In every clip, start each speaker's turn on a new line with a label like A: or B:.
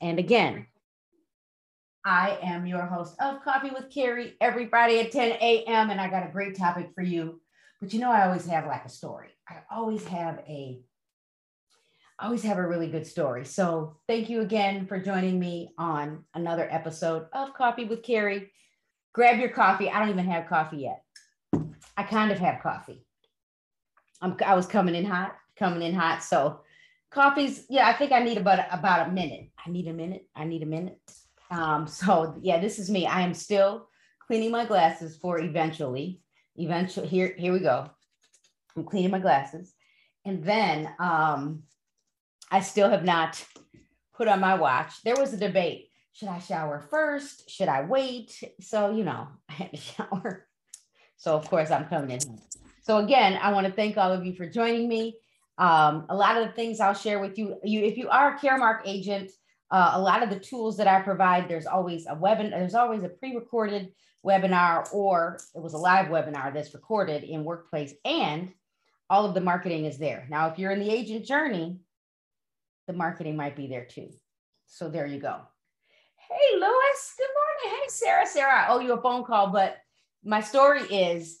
A: And again, I am your host of Coffee with Carrie every Friday at 10 a.m. And I got a great topic for you. But you know, I always have like a story. I always have a I always have a really good story. So thank you again for joining me on another episode of Coffee with Carrie. Grab your coffee. I don't even have coffee yet. I kind of have coffee. I'm, I was coming in hot, coming in hot. So coffee's, yeah, I think I need about, about a minute. I need a minute. I need a minute. Um, so yeah, this is me. I am still cleaning my glasses for eventually, eventually here, here we go. I'm cleaning my glasses. And then um, I still have not put on my watch. There was a debate. Should I shower first? Should I wait? So, you know, I had to shower. So, of course, I'm coming in. So, again, I want to thank all of you for joining me. Um, a lot of the things I'll share with you, you if you are a Caremark agent, uh, a lot of the tools that I provide, there's always a webinar, there's always a pre-recorded webinar or it was a live webinar that's recorded in Workplace and all of the marketing is there. Now, if you're in the agent journey, the marketing might be there too. So there you go. Hey, Lois. Good morning. Hey, Sarah. Sarah, I owe you a phone call, but my story is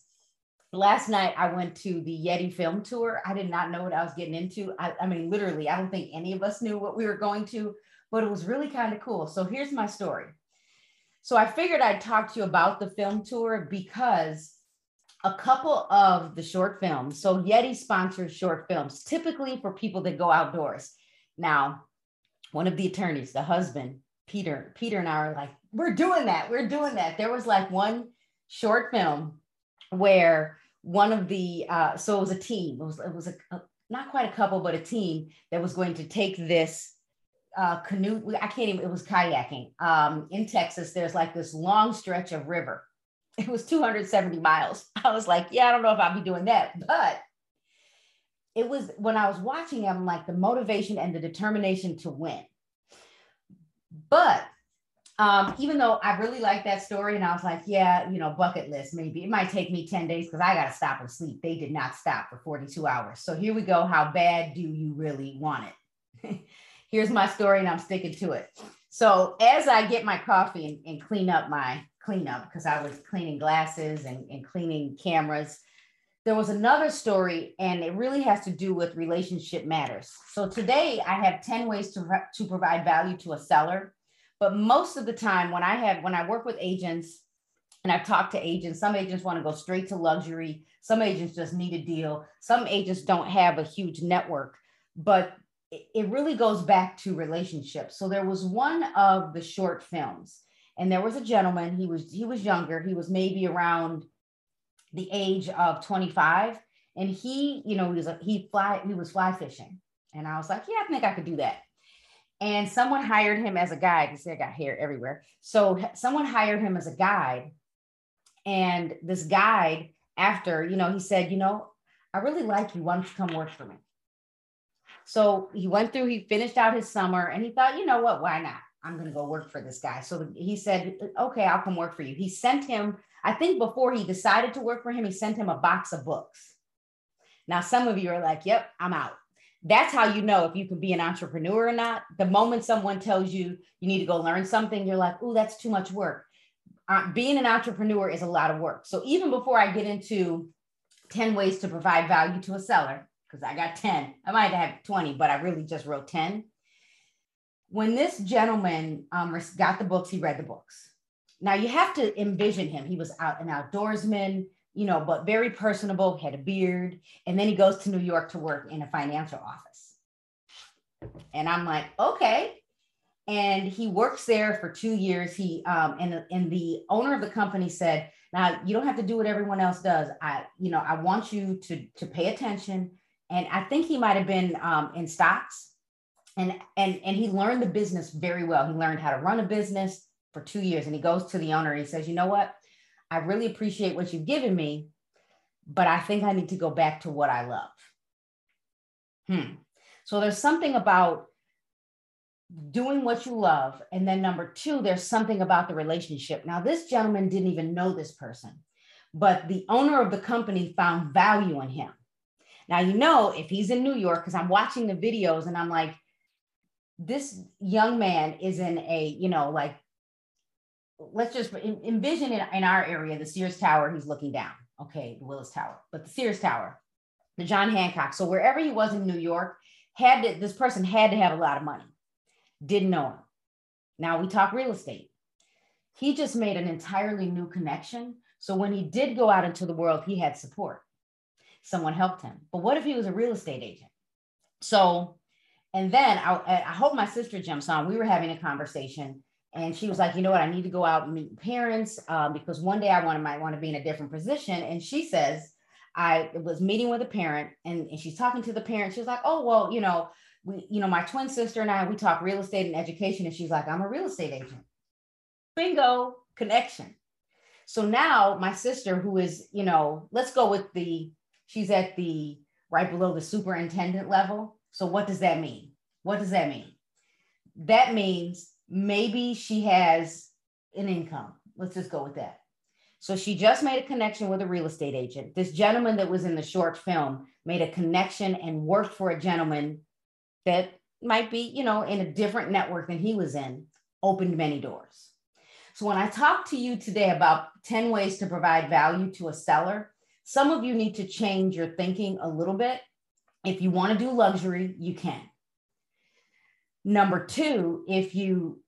A: last night I went to the Yeti film tour. I did not know what I was getting into. I, I mean, literally, I don't think any of us knew what we were going to, but it was really kind of cool. So here's my story. So I figured I'd talk to you about the film tour because a couple of the short films, so Yeti sponsors short films, typically for people that go outdoors. Now, one of the attorneys, the husband, Peter, Peter and I are like, we're doing that. We're doing that. There was like one short film where one of the uh, so it was a team. It was it was a, a, not quite a couple, but a team that was going to take this uh, canoe. I can't even. It was kayaking um, in Texas. There's like this long stretch of river. It was 270 miles. I was like, yeah, I don't know if I'll be doing that, but it was when I was watching him, like the motivation and the determination to win. But um, even though I really like that story, and I was like, yeah, you know, bucket list, maybe it might take me 10 days because I got to stop and sleep. They did not stop for 42 hours. So here we go. How bad do you really want it? Here's my story, and I'm sticking to it. So as I get my coffee and, and clean up my cleanup, because I was cleaning glasses and, and cleaning cameras, there was another story and it really has to do with relationship matters. So today I have 10 ways to, to provide value to a seller. But most of the time when I have, when I work with agents and I've talked to agents, some agents want to go straight to luxury. Some agents just need a deal. Some agents don't have a huge network, but it really goes back to relationships. So there was one of the short films and there was a gentleman, he was, he was younger. He was maybe around the age of 25 and he you know he was he fly he was fly fishing and i was like yeah i think i could do that and someone hired him as a guide. You see i got hair everywhere. So someone hired him as a guide. And this guide after you know he said you know i really like you. Why don't you come work for me? So he went through he finished out his summer and he thought you know what? Why not? I'm going to go work for this guy. So he said okay i'll come work for you. He sent him I think before he decided to work for him, he sent him a box of books. Now, some of you are like, yep, I'm out. That's how you know if you can be an entrepreneur or not. The moment someone tells you you need to go learn something, you're like, oh, that's too much work. Uh, being an entrepreneur is a lot of work. So even before I get into 10 ways to provide value to a seller, because I got 10, I might have 20, but I really just wrote 10. When this gentleman um, got the books, he read the books. Now you have to envision him. He was out an outdoorsman, you know, but very personable, had a beard, and then he goes to New York to work in a financial office. And I'm like, okay. And he works there for two years. He um, and, and the owner of the company said, now you don't have to do what everyone else does. I, you know, I want you to to pay attention. And I think he might have been um, in stocks and and and he learned the business very well. He learned how to run a business for two years. And he goes to the owner he says, You know what? I really appreciate what you've given me, but I think I need to go back to what I love. Hmm. So there's something about doing what you love. And then number two, there's something about the relationship. Now, this gentleman didn't even know this person, but the owner of the company found value in him. Now, you know, if he's in New York, because I'm watching the videos and I'm like, this young man is in a, you know, like, let's just envision in, in our area, the Sears Tower, he's looking down. Okay, the Willis Tower, but the Sears Tower, the John Hancock. So wherever he was in New York, had to, this person had to have a lot of money. Didn't know him. Now we talk real estate. He just made an entirely new connection. So when he did go out into the world, he had support. Someone helped him. But what if he was a real estate agent? So, and then I, I hope my sister jumps on. We were having a conversation and she was like, you know what? I need to go out and meet parents um, because one day I want to might want to be in a different position. And she says, I was meeting with a parent and, and she's talking to the parent. She's like, oh, well, you know, we, you know, my twin sister and I, we talk real estate and education. And she's like, I'm a real estate agent. Bingo, connection. So now my sister, who is, you know, let's go with the, she's at the right below the superintendent level. So what does that mean? What does that mean? That means maybe she has an income. Let's just go with that. So she just made a connection with a real estate agent. This gentleman that was in the short film made a connection and worked for a gentleman that might be, you know, in a different network than he was in, opened many doors. So when I talk to you today about 10 ways to provide value to a seller, some of you need to change your thinking a little bit. If you want to do luxury, you can. Number two, if you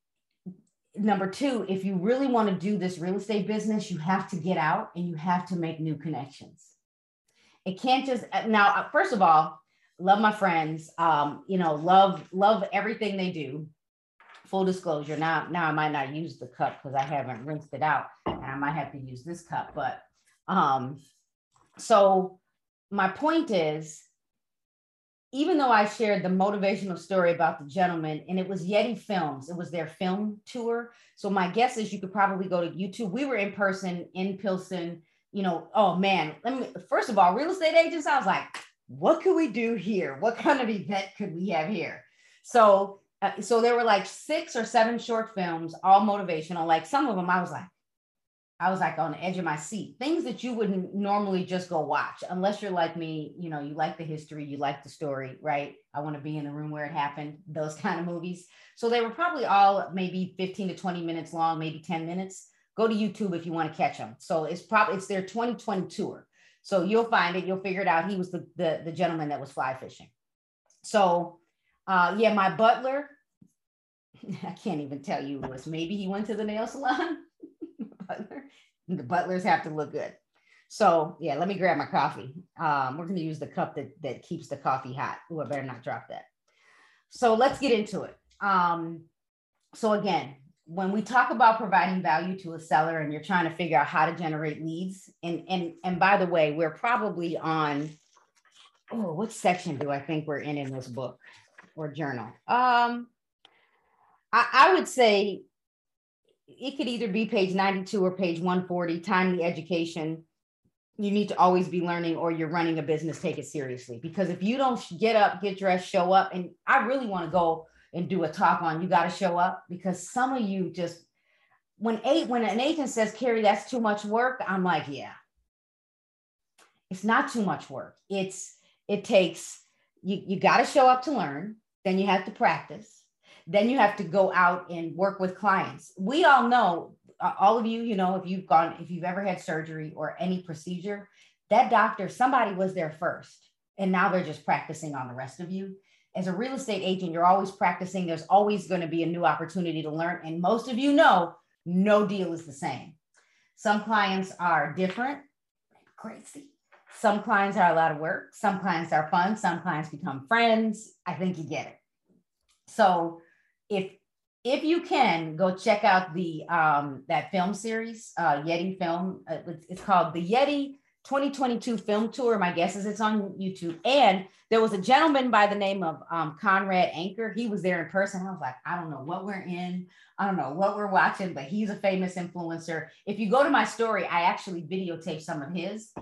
A: number two, if you really want to do this real estate business, you have to get out and you have to make new connections. It can't just now, uh, first of all, love my friends. Um, you know, love, love everything they do. Full disclosure. Now, now I might not use the cup because I haven't rinsed it out and I might have to use this cup. But um, so my point is even though I shared the motivational story about the gentleman, and it was Yeti Films, it was their film tour. So my guess is you could probably go to YouTube. We were in person in Pilsen. You know, oh man, let me first of all, real estate agents. I was like, what could we do here? What kind of event could we have here? So, uh, so there were like six or seven short films, all motivational. Like some of them, I was like, I was like on the edge of my seat. Things that you wouldn't normally just go watch, unless you're like me, you know, you like the history, you like the story, right? I want to be in the room where it happened, those kind of movies. So they were probably all maybe 15 to 20 minutes long, maybe 10 minutes. Go to YouTube if you want to catch them. So it's probably it's their 2020 tour. So you'll find it, you'll figure it out. He was the the, the gentleman that was fly fishing. So uh yeah, my butler, I can't even tell you was maybe he went to the nail salon butler. The butlers have to look good. So yeah, let me grab my coffee. Um, we're going to use the cup that that keeps the coffee hot. Ooh, I better not drop that. So let's get into it. Um, so again, when we talk about providing value to a seller and you're trying to figure out how to generate leads, and and and by the way, we're probably on. Oh, what section do I think we're in in this book or journal? Um, I, I would say it could either be page 92 or page 140, timely education. You need to always be learning, or you're running a business, take it seriously. Because if you don't get up, get dressed, show up, and I really want to go and do a talk on you got to show up. Because some of you just when eight when an agent says Carrie that's too much work I'm like yeah. It's not too much work. It's it takes you you got to show up to learn. Then you have to practice then you have to go out and work with clients. We all know, uh, all of you, you know, if you've gone, if you've ever had surgery or any procedure, that doctor, somebody was there first, and now they're just practicing on the rest of you. As a real estate agent, you're always practicing. There's always going to be a new opportunity to learn. And most of you know, no deal is the same. Some clients are different, crazy. Some clients are a lot of work. Some clients are fun. Some clients become friends. I think you get it. So if if you can go check out the um that film series uh yeti film. Uh, it's called the yeti 2022 film tour. My guess is it's on youtube. And there was a gentleman by the name of um, conrad Anker. he was there in person. I was like i don't know what we're in. I don't know what we're watching but he's a famous influencer. If you go to my story i actually videotaped some of his.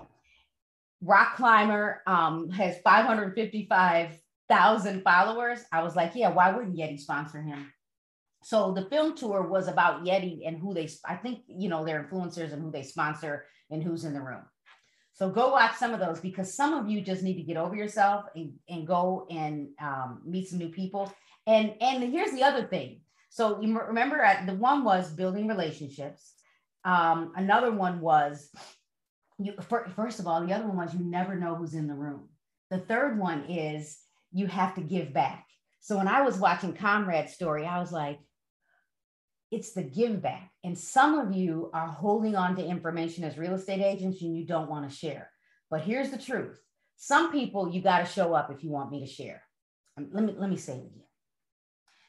A: Rock climber um, has 555 thousand followers, I was like, yeah, why wouldn't Yeti sponsor him? So the film tour was about Yeti and who they, I think, you know, their influencers and who they sponsor and who's in the room. So go watch some of those because some of you just need to get over yourself and, and go and um, meet some new people. And and here's the other thing. So you remember uh, the one was building relationships. Um, another one was you first of all, the other one was you never know who's in the room. The third one is you have to give back. So when I was watching Conrad's story, I was like, it's the give back. And some of you are holding on to information as real estate agents and you don't want to share. But here's the truth some people, you got to show up if you want me to share. Um, let me, let me say it again.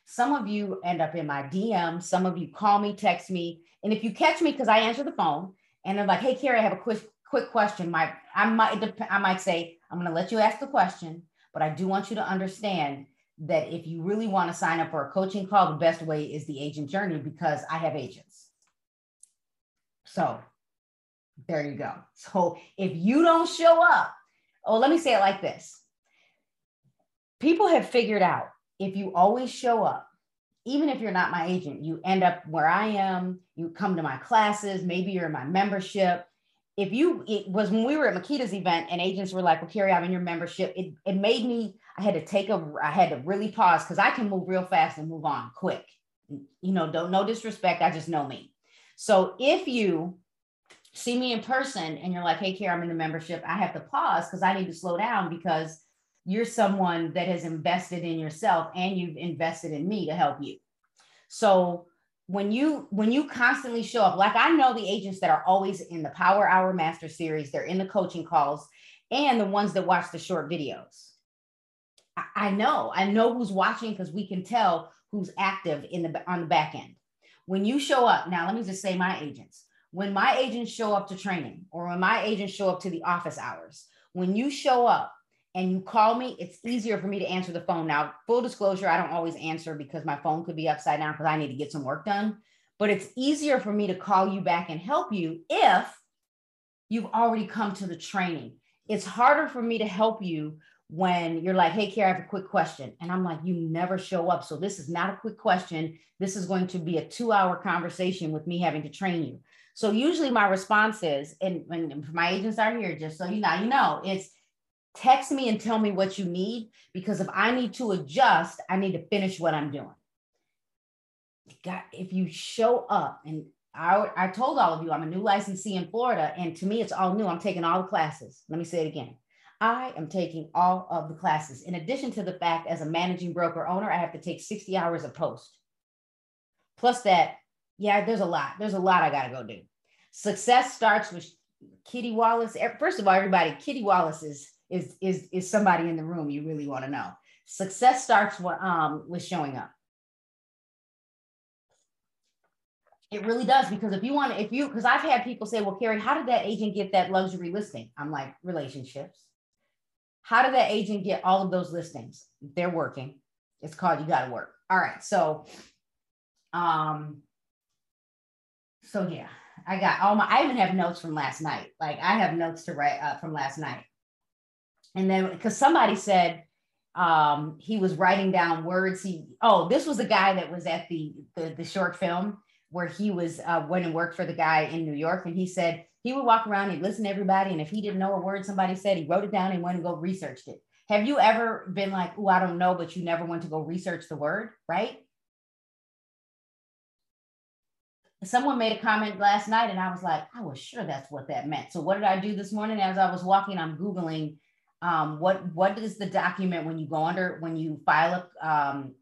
A: Some of you end up in my DM. Some of you call me, text me. And if you catch me, because I answer the phone and I'm like, hey, Carrie, I have a quick, quick question. My, I might, I might say, I'm going to let you ask the question, but I do want you to understand that if you really want to sign up for a coaching call, the best way is the agent journey because I have agents. So there you go. So if you don't show up, oh, let me say it like this people have figured out if you always show up, even if you're not my agent, you end up where I am, you come to my classes, maybe you're in my membership. If you, it was when we were at Makita's event and agents were like, well, Carrie, I'm in your membership. It, it made me I had to take a, I had to really pause because I can move real fast and move on quick. You know, don't no disrespect. I just know me. So if you see me in person and you're like, hey, Kara, I'm in the membership, I have to pause because I need to slow down because you're someone that has invested in yourself and you've invested in me to help you. So when you when you constantly show up, like I know the agents that are always in the Power Hour Master Series, they're in the coaching calls, and the ones that watch the short videos I know, I know who's watching because we can tell who's active in the on the back end. When you show up, now let me just say my agents. When my agents show up to training or when my agents show up to the office hours, when you show up and you call me, it's easier for me to answer the phone. Now, full disclosure, I don't always answer because my phone could be upside down because I need to get some work done. But it's easier for me to call you back and help you if you've already come to the training. It's harder for me to help you when you're like, hey, Kara, I have a quick question. And I'm like, you never show up. So this is not a quick question. This is going to be a two hour conversation with me having to train you. So usually my response is, and when my agents are here, just so you know, you know, it's text me and tell me what you need. Because if I need to adjust, I need to finish what I'm doing. God, if you show up and I, I told all of you I'm a new licensee in Florida, and to me, it's all new. I'm taking all the classes. Let me say it again. I am taking all of the classes. In addition to the fact, as a managing broker owner, I have to take 60 hours of post. Plus that, yeah, there's a lot. There's a lot I got to go do. Success starts with Kitty Wallace. First of all, everybody, Kitty Wallace is is is is somebody in the room you really want to know. Success starts with, um, with showing up. It really does because if you want, if you, because I've had people say, "Well, Carrie, how did that agent get that luxury listing?" I'm like, relationships. How did that agent get all of those listings? They're working. It's called you got to work. All right. So, um, so yeah, I got all my, I even have notes from last night. Like I have notes to write uh, from last night. And then because somebody said um, he was writing down words. He, oh, this was the guy that was at the, the, the short film where he was, uh, went and worked for the guy in New York. And he said, he would walk around, he'd listen to everybody. And if he didn't know a word somebody said, he wrote it down and went and go researched it. Have you ever been like, oh, I don't know, but you never went to go research the word, right? Someone made a comment last night and I was like, I was sure that's what that meant. So what did I do this morning? As I was walking, I'm Googling um, what what is the document when you go under when you file a um,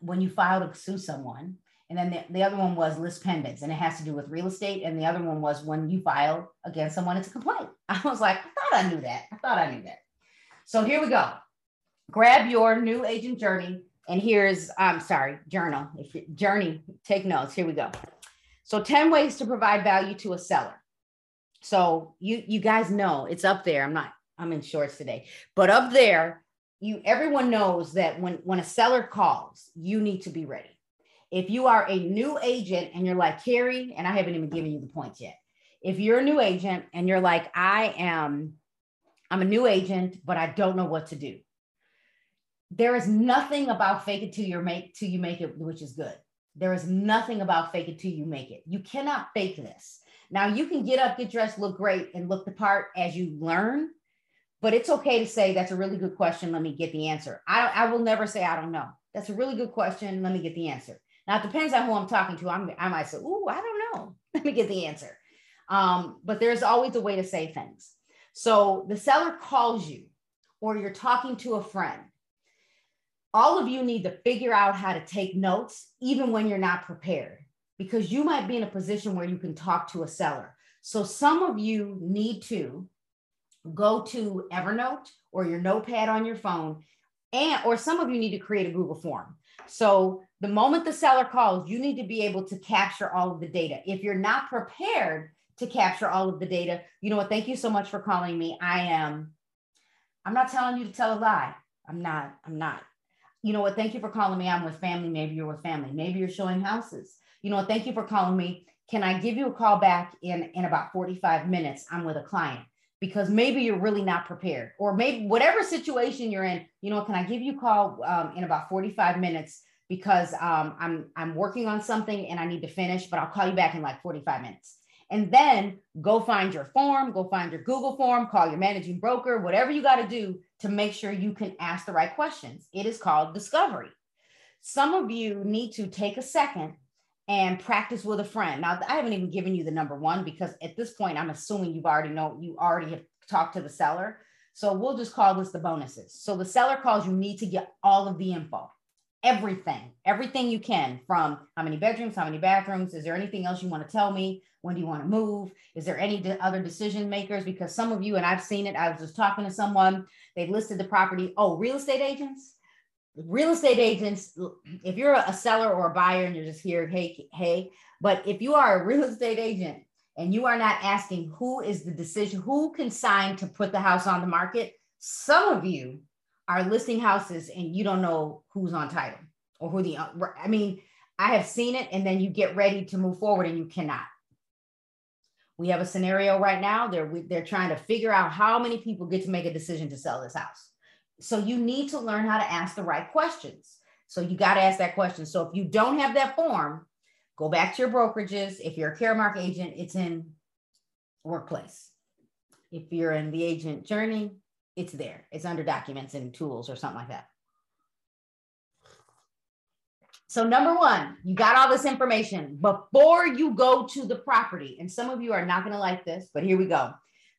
A: when you file to sue someone and then the, the other one was lis pendens, and it has to do with real estate. And the other one was when you file against someone, it's a complaint. I was like, I thought I knew that. I thought I knew that. So here we go. Grab your new agent journey. And here's, I'm sorry, journal. If you, journey, take notes. Here we go. So 10 ways to provide value to a seller. So you you guys know it's up there. I'm not, I'm in shorts today, but up there, you everyone knows that when when a seller calls, you need to be ready if you are a new agent and you're like, Carrie, and I haven't even given you the points yet. If you're a new agent and you're like, I am, I'm a new agent, but I don't know what to do. There is nothing about fake it till you make till you make it, which is good. There is nothing about fake it till you make it. You cannot fake this. Now you can get up, get dressed, look great, and look the part as you learn. But it's okay to say that's a really good question. Let me get the answer. I, I will never say I don't know. That's a really good question. Let me get the answer. Now it depends on who I'm talking to. I'm, I might say, "Ooh, I don't know." Let me get the answer. Um, but there's always a way to say things. So the seller calls you, or you're talking to a friend. All of you need to figure out how to take notes, even when you're not prepared because you might be in a position where you can talk to a seller. So some of you need to go to Evernote or your notepad on your phone and or some of you need to create a Google form. So the moment the seller calls, you need to be able to capture all of the data. If you're not prepared to capture all of the data, you know what? Thank you so much for calling me. I am I'm not telling you to tell a lie. I'm not. I'm not. You know what? Thank you for calling me. I'm with family. Maybe you're with family. Maybe you're showing houses you know, what? thank you for calling me. Can I give you a call back in, in about 45 minutes? I'm with a client because maybe you're really not prepared or maybe whatever situation you're in, you know, can I give you a call um, in about 45 minutes because um, I'm, I'm working on something and I need to finish, but I'll call you back in like 45 minutes. And then go find your form, go find your Google form, call your managing broker, whatever you got to do to make sure you can ask the right questions. It is called discovery. Some of you need to take a second and practice with a friend. Now, I haven't even given you the number one because at this point, I'm assuming you've already know you already have talked to the seller. So we'll just call this the bonuses. So the seller calls, you need to get all of the info, everything, everything you can from how many bedrooms, how many bathrooms, is there anything else you want to tell me? When do you want to move? Is there any other decision makers? Because some of you, and I've seen it, I was just talking to someone, they've listed the property. Oh, real estate agents? Real estate agents if you're a seller or a buyer and you're just here hey hey but if you are a real estate agent and you are not asking who is the decision who can sign to put the house on the market some of you are listing houses and you don't know who's on title or who the i mean i have seen it and then you get ready to move forward and you cannot. We have a scenario right now they're they're trying to figure out how many people get to make a decision to sell this house so you need to learn how to ask the right questions. So you got to ask that question. So if you don't have that form, go back to your brokerages. If you're a Caremark agent, it's in workplace. If you're in the agent journey, it's there. It's under documents and tools or something like that. So number one, you got all this information before you go to the property. And some of you are not going to like this, but here we go.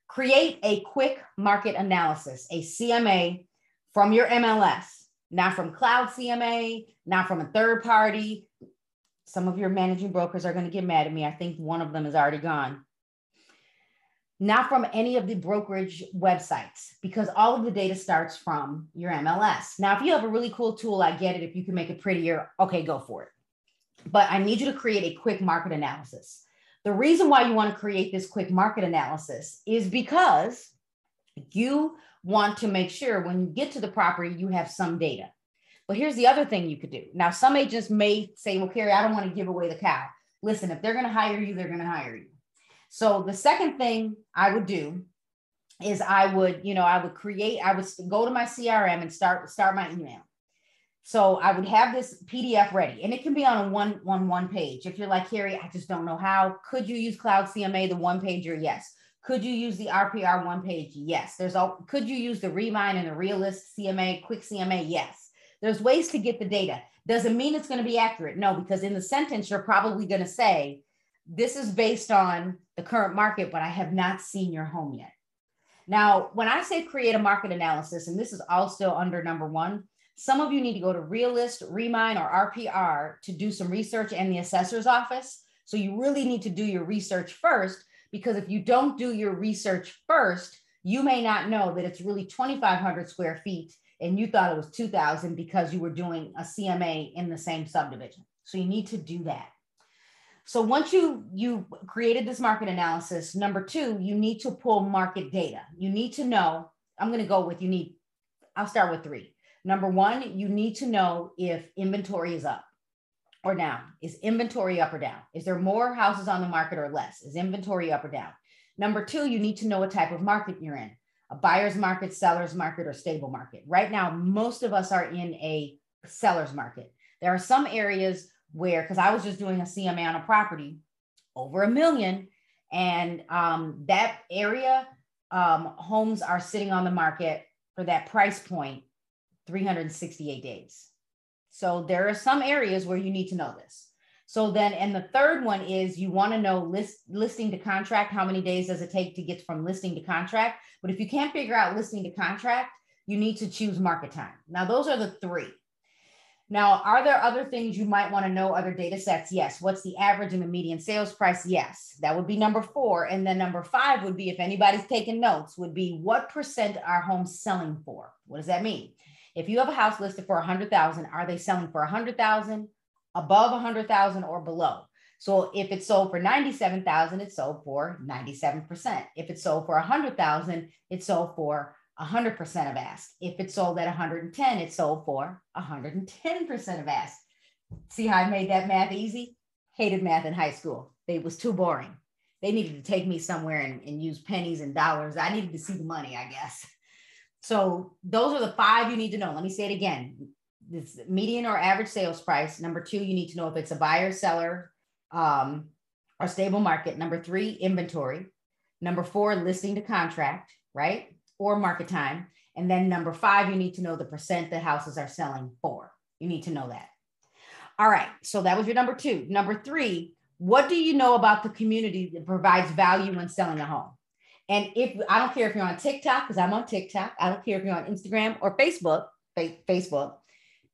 A: Create a quick market analysis, a CMA from your MLS, not from Cloud CMA, not from a third party. Some of your managing brokers are going to get mad at me. I think one of them is already gone. Not from any of the brokerage websites, because all of the data starts from your MLS. Now, if you have a really cool tool, I get it. If you can make it prettier, okay, go for it. But I need you to create a quick market analysis. The reason why you want to create this quick market analysis is because you want to make sure when you get to the property, you have some data. But here's the other thing you could do. Now, some agents may say, well, Carrie, I don't want to give away the cow. Listen, if they're going to hire you, they're going to hire you. So the second thing I would do is I would, you know, I would create, I would go to my CRM and start start my email. So I would have this PDF ready, and it can be on a one one one page. If you're like Carrie, I just don't know how. Could you use Cloud CMA, the one pager? Yes. Could you use the RPR one page? Yes. There's all, could you use the Remind and the Realist CMA, Quick CMA? Yes. There's ways to get the data. Doesn't mean it's going to be accurate. No, because in the sentence, you're probably going to say, this is based on the current market, but I have not seen your home yet. Now, when I say create a market analysis, and this is all still under number one, some of you need to go to Realist, Remind, or RPR to do some research in the assessor's office. So you really need to do your research first because if you don't do your research first, you may not know that it's really 2,500 square feet and you thought it was 2,000 because you were doing a CMA in the same subdivision. So you need to do that. So once you you created this market analysis, number two, you need to pull market data. You need to know. I'm going to go with you need. I'll start with three. Number one, you need to know if inventory is up or down? Is inventory up or down? Is there more houses on the market or less? Is inventory up or down? Number two, you need to know what type of market you're in a buyer's market, seller's market, or stable market. Right now, most of us are in a seller's market. There are some areas where, because I was just doing a CMA on a property over a million, And um, that area, um, homes are sitting on the market for that price point 368 days. So there are some areas where you need to know this. So then, and the third one is you want to know list listing to contract. How many days does it take to get from listing to contract? But if you can't figure out listing to contract, you need to choose market time. Now, those are the three. Now, are there other things you might want to know? Other data sets? Yes. What's the average and the median sales price? Yes. That would be number four. And then number five would be, if anybody's taking notes, would be what percent are homes selling for? What does that mean? If you have a house listed for 100,000, are they selling for 100,000, above 100,000 or below? So if it's sold for 97,000, it's sold for 97%. If it's sold for 100,000, it's sold for 100% of ask. If it's sold at 110, it's sold for 110% of ask. See how I made that math easy? Hated math in high school. It was too boring. They needed to take me somewhere and, and use pennies and dollars. I needed to see the money, I guess. So those are the five you need to know. Let me say it again. This median or average sales price. Number two, you need to know if it's a buyer, seller, um, or stable market. Number three, inventory. Number four, listing to contract, right? or market time. And then number five, you need to know the percent the houses are selling for. You need to know that. All right. So that was your number two. Number three, what do you know about the community that provides value when selling a home? And if I don't care if you're on TikTok, because I'm on TikTok, I don't care if you're on Instagram or Facebook, Facebook,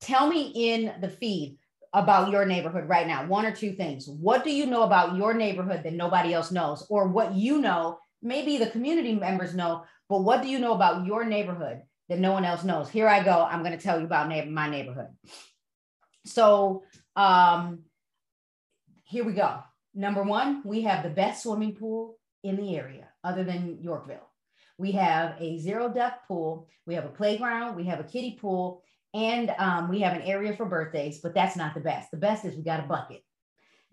A: tell me in the feed about your neighborhood right now. One or two things. What do you know about your neighborhood that nobody else knows? Or what you know, maybe the community members know, but what do you know about your neighborhood that no one else knows? Here I go. I'm going to tell you about my neighborhood. So um, here we go. Number one, we have the best swimming pool in the area, other than Yorkville. We have a zero depth pool. We have a playground. We have a kiddie pool. And um, we have an area for birthdays, but that's not the best. The best is we got a bucket.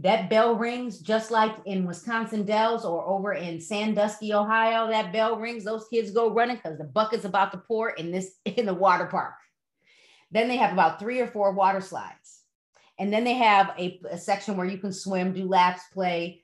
A: That bell rings just like in Wisconsin Dells or over in Sandusky, Ohio. That bell rings, those kids go running because the bucket's about to pour in this in the water park. Then they have about three or four water slides. And then they have a, a section where you can swim, do laps, play.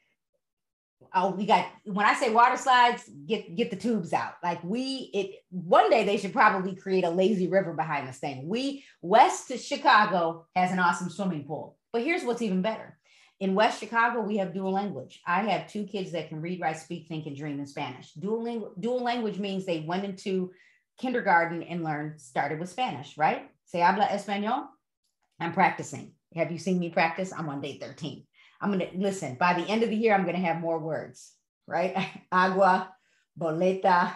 A: Oh, we got when I say water slides, get get the tubes out. Like we it one day they should probably create a lazy river behind this thing. We west to Chicago has an awesome swimming pool. But here's what's even better in West Chicago, we have dual language. I have two kids that can read, write, speak, think, and dream in Spanish. Dual, dual language means they went into kindergarten and learned, started with Spanish, right? Se habla español? I'm practicing. Have you seen me practice? I'm on day 13. I'm going to listen. By the end of the year, I'm going to have more words, right? Agua, boleta.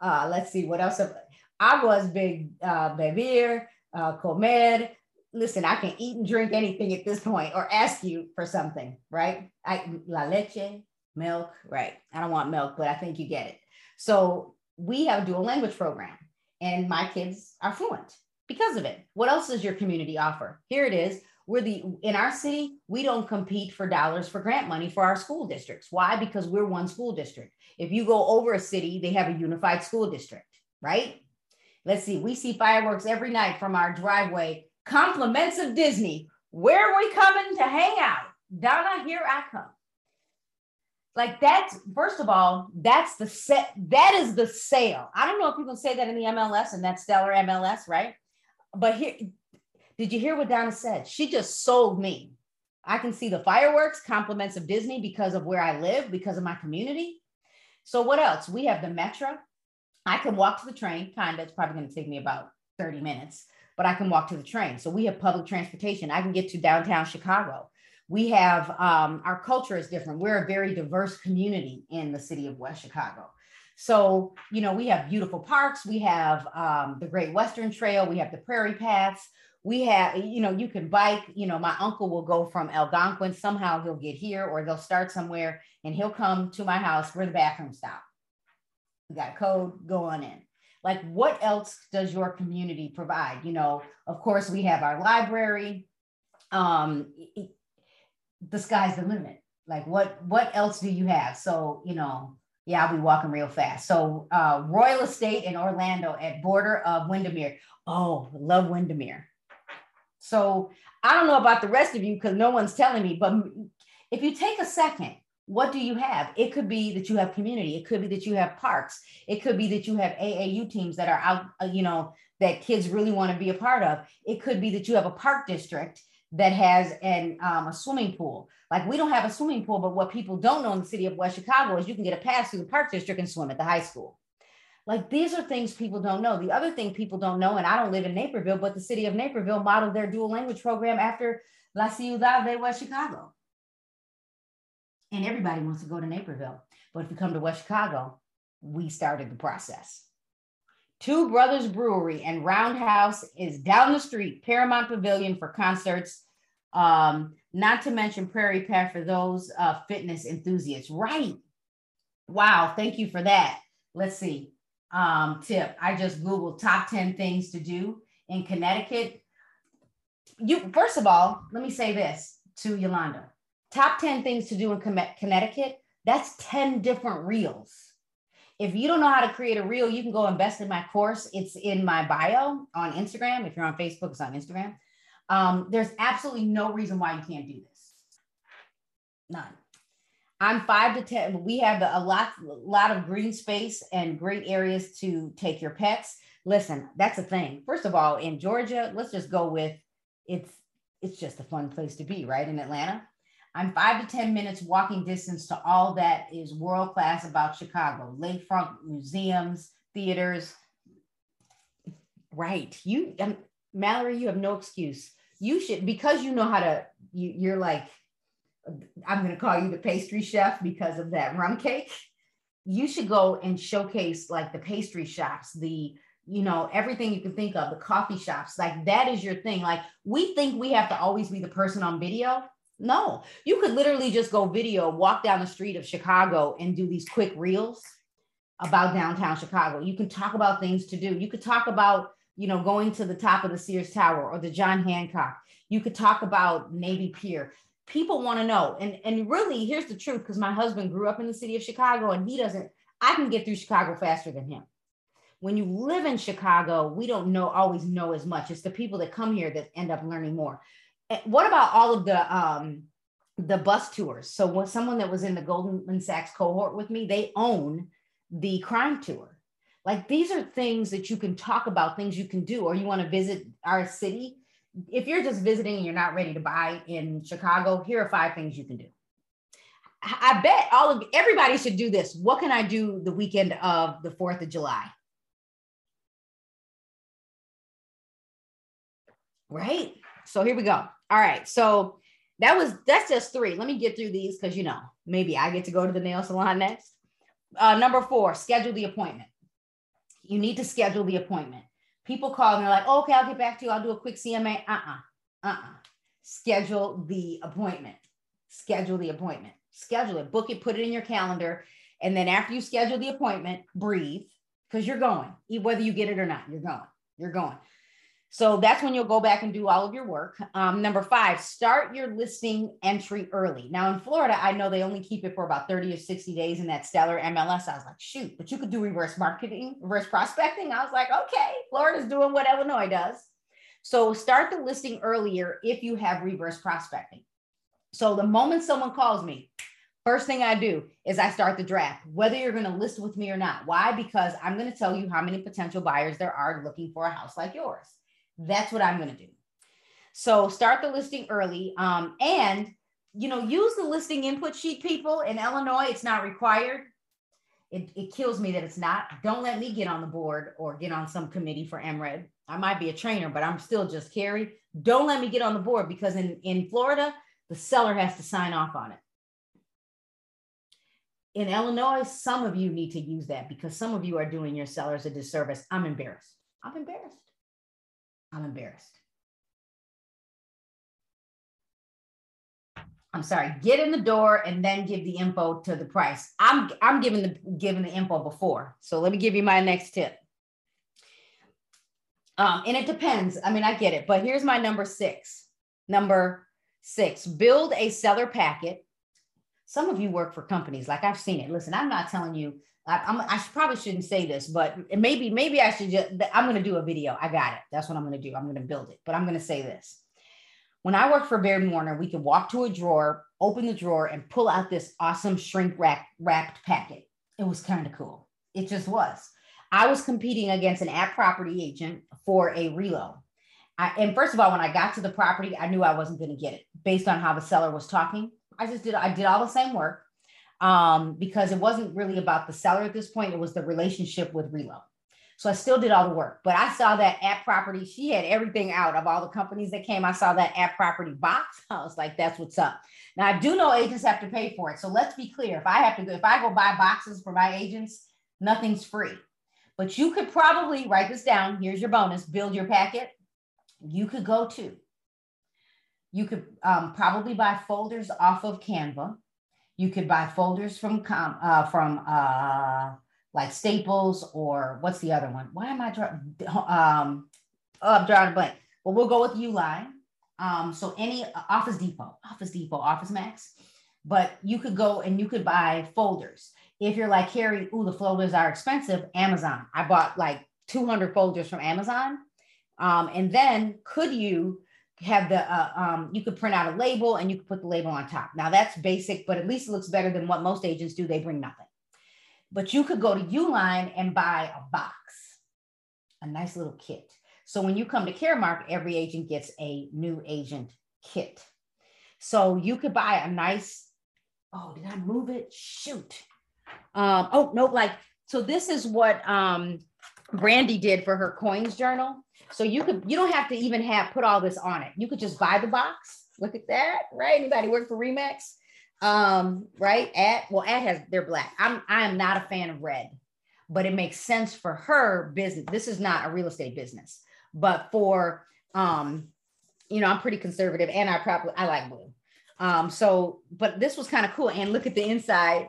A: Uh, let's see what else. Agua is big, uh, beber, uh, comer, listen, I can eat and drink anything at this point or ask you for something, right? I, la leche, milk, right? I don't want milk, but I think you get it. So we have a dual language program and my kids are fluent because of it. What else does your community offer? Here it is. We're the in our city, we don't compete for dollars for grant money for our school districts. Why? Because we're one school district. If you go over a city, they have a unified school district, right? Let's see, we see fireworks every night from our driveway compliments of Disney. Where are we coming to hang out? Donna, here I come. Like that's first of all, that's the set. That is the sale. I don't know if people say that in the MLS and that's stellar MLS, right? But here, did you hear what Donna said? She just sold me. I can see the fireworks, compliments of Disney because of where I live, because of my community. So what else? We have the Metro. I can walk to the train. Kind of. It's probably going to take me about 30 minutes but I can walk to the train. So we have public transportation. I can get to downtown Chicago. We have um, our culture is different. We're a very diverse community in the city of West Chicago. So, you know, we have beautiful parks. We have um, the Great Western Trail. We have the prairie paths. We have, you know, you can bike. You know, my uncle will go from Algonquin. Somehow he'll get here or they'll start somewhere and he'll come to my house where the bathroom stop. We got code, go on in like what else does your community provide you know of course we have our library um the sky's the limit like what what else do you have so you know yeah i'll be walking real fast so uh royal estate in orlando at border of windermere oh love windermere so i don't know about the rest of you because no one's telling me but if you take a second what do you have? It could be that you have community. It could be that you have parks. It could be that you have AAU teams that are out, uh, you know, that kids really want to be a part of. It could be that you have a park district that has an um, a swimming pool. Like we don't have a swimming pool, but what people don't know in the city of West Chicago is you can get a pass through the park district and swim at the high school. Like these are things people don't know. The other thing people don't know, and I don't live in Naperville, but the city of Naperville modeled their dual language program after La Ciudad de West Chicago. And everybody wants to go to Naperville. But if you come to West Chicago, we started the process. Two Brothers Brewery and Roundhouse is down the street, Paramount Pavilion for concerts. Um, not to mention Prairie Path for those uh, fitness enthusiasts. Right. Wow. Thank you for that. Let's see. Um, tip. I just Googled top 10 things to do in Connecticut. You first of all, let me say this to Yolanda. Top 10 things to do in Connecticut. That's 10 different reels. If you don't know how to create a reel, you can go invest in my course. It's in my bio on Instagram. If you're on Facebook, it's on Instagram. Um, there's absolutely no reason why you can't do this. None. I'm five to 10. We have a lot, lot of green space and great areas to take your pets. Listen, that's a thing. First of all, in Georgia, let's just go with it's it's just a fun place to be, right? In Atlanta. I'm five to 10 minutes walking distance to all that is world class about Chicago lakefront museums, theaters. Right. You, um, Mallory, you have no excuse. You should, because you know how to, you, you're like, I'm going to call you the pastry chef because of that rum cake. You should go and showcase like the pastry shops, the, you know, everything you can think of, the coffee shops. Like that is your thing. Like we think we have to always be the person on video no, you could literally just go video, walk down the street of Chicago and do these quick reels about downtown Chicago. You can talk about things to do. You could talk about, you know, going to the top of the Sears Tower or the John Hancock. You could talk about Navy Pier. People want to know. And, and really, here's the truth because my husband grew up in the city of Chicago and he doesn't, I can get through Chicago faster than him. When you live in Chicago, we don't know always know as much. It's the people that come here that end up learning more. Eh, what about all of the um the bus tours? So when someone that was in the Goldman Sachs cohort with me, they own the crime tour. Like these are things that you can talk about, things you can do, or you want to visit our city. If you're just visiting and you're not ready to buy in Chicago, here are five things you can do. I bet all of everybody should do this. What can I do the weekend of the 4th of July? Right? So here we go. All right. So that was that's just three. Let me get through these because you know maybe I get to go to the nail salon next. Uh, number four, schedule the appointment. You need to schedule the appointment. People call and they're like, okay, I'll get back to you. I'll do a quick CMA. Uh-uh. Uh-uh. Schedule the appointment. Schedule the appointment. Schedule it. Book it. Put it in your calendar. And then after you schedule the appointment, breathe because you're going. Whether you get it or not, you're going. You're going. So that's when you'll go back and do all of your work. Um, number five, start your listing entry early. Now in Florida, I know they only keep it for about 30 or 60 days in that stellar MLS. I was like, shoot, but you could do reverse marketing, reverse prospecting. I was like, okay, Florida's doing what Illinois does. So start the listing earlier if you have reverse prospecting. So the moment someone calls me, first thing I do is I start the draft, whether you're going to list with me or not. Why? Because I'm going to tell you how many potential buyers there are looking for a house like yours. That's what I'm going to do. So start the listing early. Um, and, you know, use the listing input sheet, people. In Illinois, it's not required. It, it kills me that it's not. Don't let me get on the board or get on some committee for MRED. I might be a trainer, but I'm still just Carrie. Don't let me get on the board because in, in Florida, the seller has to sign off on it. In Illinois, some of you need to use that because some of you are doing your sellers a disservice. I'm embarrassed. I'm embarrassed. I'm embarrassed. I'm sorry, get in the door and then give the info to the price. I'm I'm giving the giving the info before. So let me give you my next tip. Um, and it depends. I mean, I get it, but here's my number six. Number six, build a seller packet. Some of you work for companies, like I've seen it. Listen, I'm not telling you I, I'm, I should, probably shouldn't say this, but maybe maybe I should just. I'm going to do a video. I got it. That's what I'm going to do. I'm going to build it. But I'm going to say this. When I worked for Baird Warner, we could walk to a drawer open the drawer, and pull out this awesome shrink wrap, wrapped packet. It was kind of cool. It just was. I was competing against an at property agent for a relo. I, and first of all, when I got to the property, I knew I wasn't going to get it based on how the seller was talking. I just did, I did all the same work um, because it wasn't really about the seller at this point. It was the relationship with relo. So I still did all the work, but I saw that at property. She had everything out of all the companies that came. I saw that at property box. I was like, that's what's up. Now I do know agents have to pay for it. So let's be clear. If I have to go, if I go buy boxes for my agents, nothing's free. But you could probably write this down. Here's your bonus build your packet. You could go to, you could um, probably buy folders off of Canva. You could buy folders from, uh, from, uh, like Staples or what's the other one? Why am I drawing? Um, oh, I'm drawing a blank. Well, we'll go with Uline. Um, so any uh, Office Depot, Office Depot, Office Max, but you could go and you could buy folders. If you're like Carrie, ooh, the folders are expensive. Amazon. I bought like 200 folders from Amazon. Um, and then could you have the uh, um, you could print out a label and you could put the label on top. Now that's basic, but at least it looks better than what most agents do. They bring nothing. But you could go to Uline and buy a box, a nice little kit. So when you come to Caremark, every agent gets a new agent kit. So you could buy a nice, oh, did I move it? Shoot. Um, oh, no, like, so this is what um, Brandy did for her coins journal. So you could, you don't have to even have put all this on it. You could just buy the box. Look at that, right? Anybody work for Remax? um right at well at has they're black i'm i am not a fan of red but it makes sense for her business this is not a real estate business but for um you know i'm pretty conservative and i probably i like blue um so but this was kind of cool and look at the inside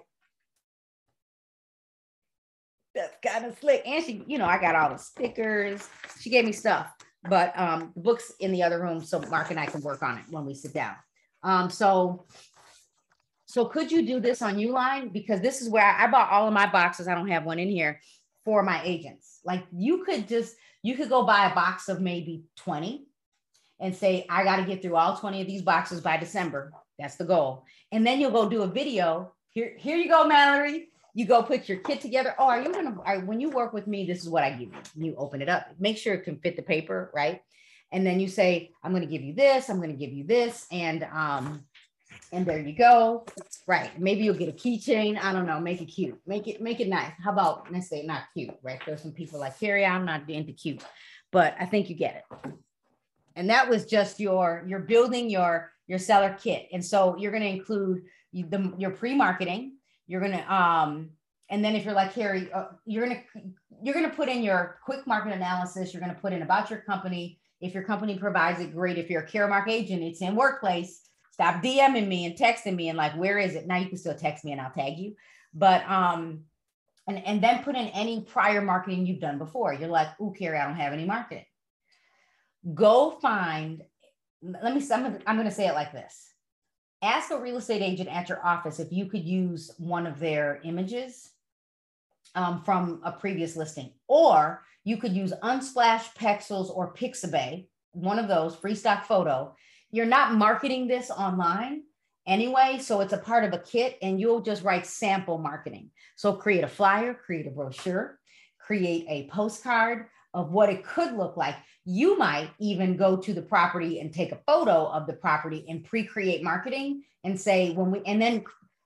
A: that's kind of slick and she you know i got all the stickers she gave me stuff but um the books in the other room so mark and i can work on it when we sit down um so so could you do this on Uline? Because this is where I, I bought all of my boxes. I don't have one in here for my agents. Like you could just, you could go buy a box of maybe 20 and say, I got to get through all 20 of these boxes by December. That's the goal. And then you'll go do a video. Here, here you go, Mallory. You go put your kit together. Oh, are you gonna are, when you work with me? This is what I give you. You open it up, make sure it can fit the paper, right? And then you say, I'm gonna give you this, I'm gonna give you this, and um, and there you go. Right. Maybe you'll get a keychain. I don't know. Make it cute. Make it make it nice. How about let's say not cute, right? There's some people like Carrie. I'm not into cute, but I think you get it. And that was just your you're building your your seller kit. And so you're going to include the your pre-marketing. You're going to um and then if you're like Carrie, uh, you're going to you're going to put in your quick market analysis. You're going to put in about your company. If your company provides it, great. If you're a Caremark agent, it's in workplace stop DMing me and texting me and like, where is it? Now you can still text me and I'll tag you. But um, and, and then put in any prior marketing you've done before. You're like, oh, Carrie, I don't have any marketing. Go find, let me, I'm I'm gonna say it like this. Ask a real estate agent at your office if you could use one of their images um, from a previous listing, or you could use Unsplash, Pexels, or Pixabay, one of those free stock photo, you're not marketing this online anyway. So it's a part of a kit and you'll just write sample marketing. So create a flyer, create a brochure, create a postcard of what it could look like. You might even go to the property and take a photo of the property and pre-create marketing and say when we and then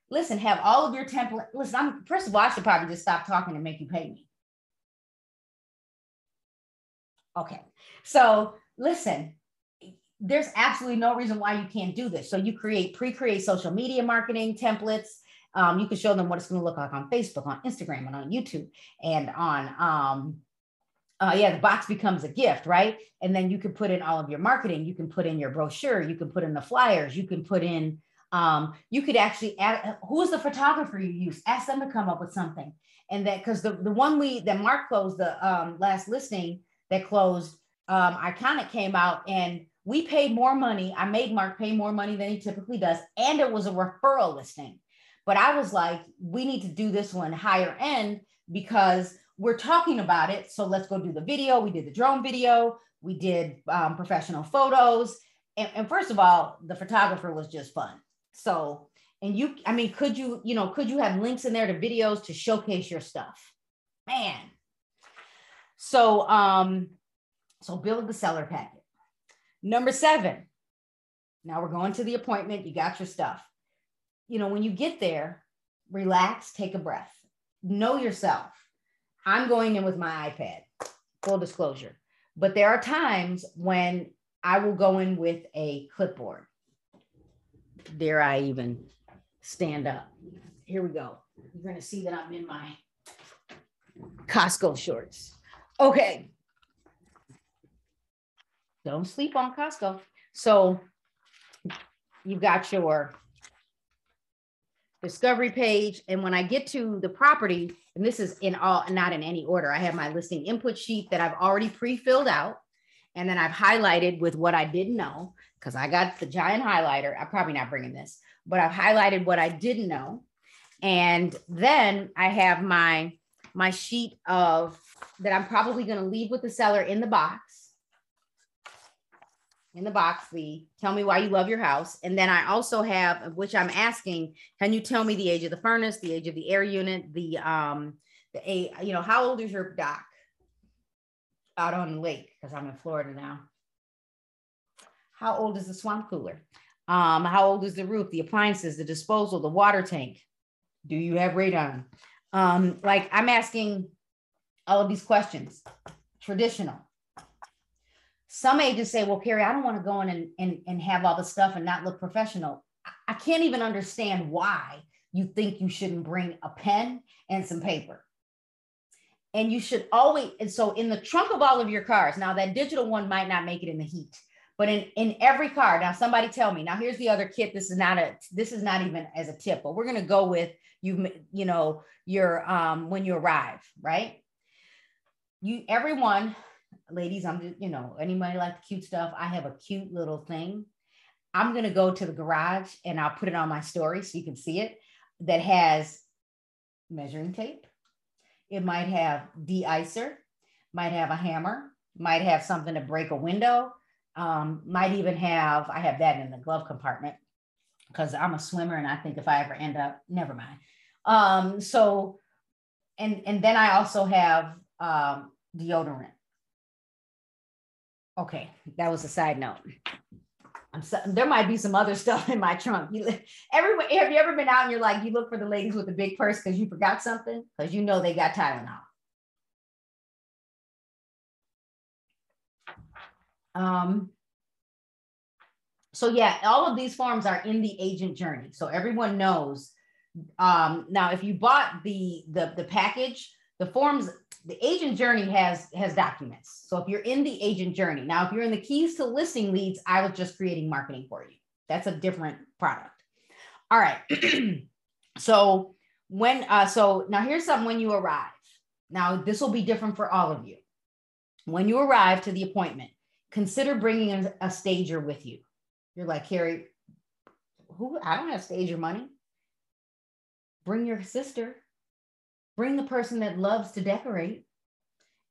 A: listen, have all of your template. Listen, I'm first of all, I should probably just stop talking and make you pay me. Okay. So listen, there's absolutely no reason why you can't do this. So you create pre-create social media marketing templates. Um, you can show them what it's going to look like on Facebook, on Instagram, and on YouTube, and on um, uh, yeah, the box becomes a gift, right? And then you can put in all of your marketing. You can put in your brochure. You can put in the flyers. You can put in. Um, you could actually add who is the photographer you use. Ask them to come up with something, and that because the the one we that Mark closed the um, last listing that closed, um, Iconic came out and we paid more money. I made Mark pay more money than he typically does. And it was a referral listing. But I was like, we need to do this one higher end because we're talking about it. So let's go do the video. We did the drone video, we did um, professional photos. And, and first of all, the photographer was just fun. So, and you, I mean, could you, you know, could you have links in there to videos to showcase your stuff? Man. So, um, so build the seller packet. Number seven. Now we're going to the appointment. You got your stuff. You know, when you get there, relax, take a breath, know yourself. I'm going in with my iPad, full disclosure. But there are times when I will go in with a clipboard. Dare I even stand up? Here we go. You're going to see that I'm in my Costco shorts. Okay. Don't sleep on Costco. So you've got your discovery page. And when I get to the property, and this is in all, not in any order, I have my listing input sheet that I've already pre-filled out. And then I've highlighted with what I didn't know, because I got the giant highlighter. I'm probably not bringing this, but I've highlighted what I didn't know. And then I have my, my sheet of that I'm probably going to leave with the seller in the box in the box the tell me why you love your house. And then i also have which i'm asking can you tell me the age of the furnace the age of the air unit the um the a you know how old is your dock out on the lake? Because i'm in florida now. How old is the swamp cooler? Um how old is the roof the appliances the disposal the water tank? Do you have radon um like i'm asking all of these questions. Traditional some agents say, well, Carrie, I don't want to go in and, and, and have all the stuff and not look professional. I can't even understand why you think you shouldn't bring a pen and some paper. And you should always, and so in the trunk of all of your cars, now that digital one might not make it in the heat, but in, in every car, now somebody tell me, now here's the other kit. This is not a, this is not even as a tip, but we're going to go with you, you know, your, um, when you arrive, right? You, everyone ladies, I'm just, you know, anybody like the cute stuff? I have a cute little thing. I'm going to go to the garage and I'll put it on my story so you can see it that has measuring tape. It might have de-icer, might have a hammer, might have something to break a window, um, might even have, I have that in the glove compartment because I'm a swimmer and I think if I ever end up, never mind. Um, so, and, and then I also have um, deodorant. Okay, that was a side note. I'm so, there might be some other stuff in my trunk. You, everyone, have you ever been out and you're like, you look for the ladies with the big purse because you forgot something? Because you know they got Tylenol. Um, so yeah, all of these forms are in the agent journey. So everyone knows. Um, now, if you bought the, the, the package, the forms the agent journey has has documents. So if you're in the agent journey, now if you're in the keys to listing leads, I was just creating marketing for you. That's a different product. All right. so when uh so now here's something when you arrive. Now this will be different for all of you. When you arrive to the appointment, consider bringing a, a stager with you. You're like, Carrie, who I don't have stager money. Bring your sister bring the person that loves to decorate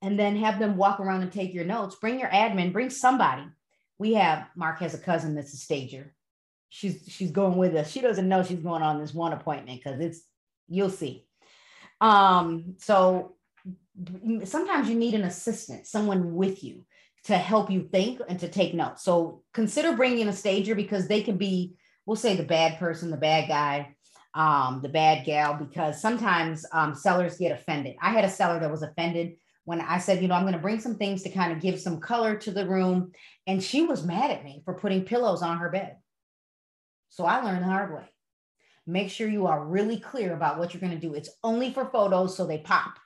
A: and then have them walk around and take your notes. Bring your admin, bring somebody. We have Mark has a cousin that's a stager. She's she's going with us. She doesn't know she's going on this one appointment because it's you'll see. Um, so sometimes you need an assistant, someone with you to help you think and to take notes. So consider bringing a stager because they can be, we'll say the bad person, the bad guy, um, the bad gal because sometimes um, sellers get offended. I had a seller that was offended when I said, you know, I'm going to bring some things to kind of give some color to the room. And she was mad at me for putting pillows on her bed. So I learned the hard way. Make sure you are really clear about what you're going to do. It's only for photos, so they pop.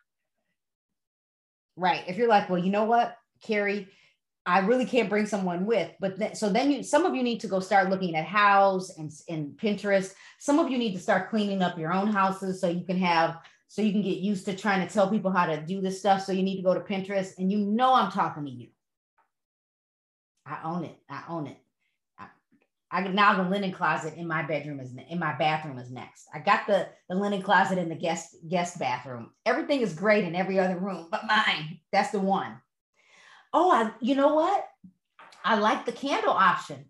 A: Right. If you're like, well, you know what, Carrie, I really can't bring someone with. But then, so then you, some of you need to go start looking at house and, and Pinterest. Some of you need to start cleaning up your own houses so you can have, so you can get used to trying to tell people how to do this stuff. So you need to go to Pinterest and you know, I'm talking to you. I own it. I own it. I, I now the linen closet in my bedroom is in my bathroom is next. I got the the linen closet in the guest guest bathroom. Everything is great in every other room, but mine. That's the one oh, I, you know what? I like the candle option.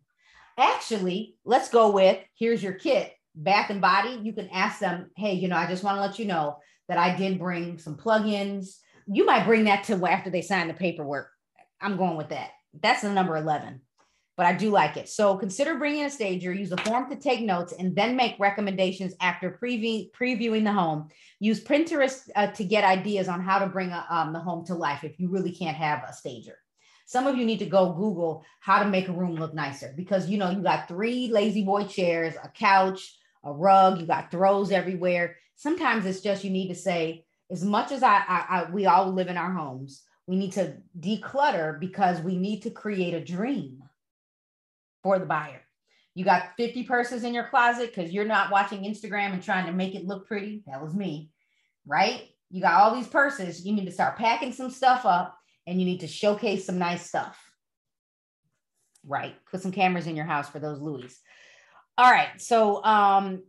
A: actually, let's go with here's your kit, Bath and Body. You can ask them, hey, you know, I just want to let you know that I did bring some plugins. You might bring that to after they sign the paperwork. I'm going with that. That's the number 11 but I do like it. So consider bringing a stager, use a form to take notes, and then make recommendations after preview, previewing the home. Use Pinterest uh, to get ideas on how to bring a, um, the home to life if you really can't have a stager. Some of you need to go Google how to make a room look nicer because you know you got three La-Z-Boy chairs, a couch, a rug, you got throws everywhere. Sometimes it's just you need to say, as much as I, I, I we all live in our homes, we need to declutter because we need to create a dream for the buyer. You got 50 purses in your closet because you're not watching Instagram and trying to make it look pretty. That was me, right? You got all these purses. You need to start packing some stuff up and you need to showcase some nice stuff. Right. Put some cameras in your house for those Louis. All right. So, um,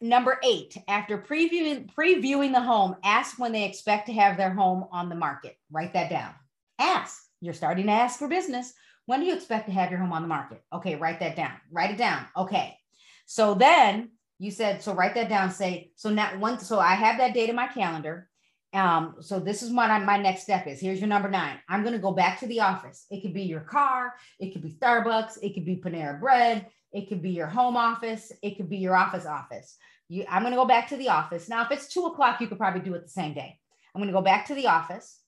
A: number eight, after previewing previewing the home, ask when they expect to have their home on the market. Write that down. Ask. You're starting to ask for business. When do you expect to have your home on the market? Okay, write that down. Write it down. Okay. So then you said, so write that down. Say, so now one, so I have that date in my calendar. Um, so this is what I, my next step is. Here's your number nine. I'm going to go back to the office. It could be your car. It could be Starbucks. It could be Panera Bread. It could be your home office. It could be your office office. You, I'm going to go back to the office. Now, if it's two o'clock, you could probably do it the same day. I'm going to go back to the office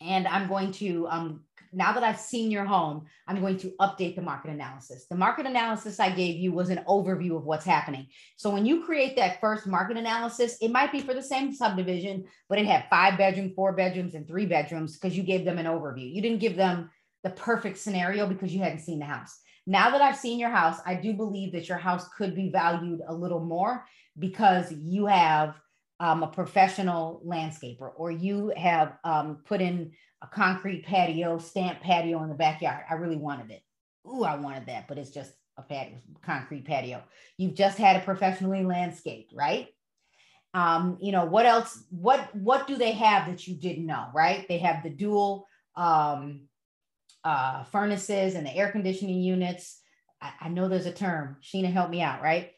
A: and I'm going to um, now that I've seen your home, I'm going to update the market analysis. The market analysis I gave you was an overview of what's happening. So when you create that first market analysis, it might be for the same subdivision, but it had five bedroom, four bedrooms, and three bedrooms because you gave them an overview. You didn't give them the perfect scenario because you hadn't seen the house. Now that I've seen your house, I do believe that your house could be valued a little more because you have um, a professional landscaper or you have um, put in a concrete patio, stamped patio in the backyard. I really wanted it. Ooh, I wanted that, but it's just a patio, concrete patio. You've just had it professionally landscaped, right? Um, you know, what else? What what do they have that you didn't know, right? They have the dual um uh furnaces and the air conditioning units. I, I know there's a term. Sheena, help me out, right?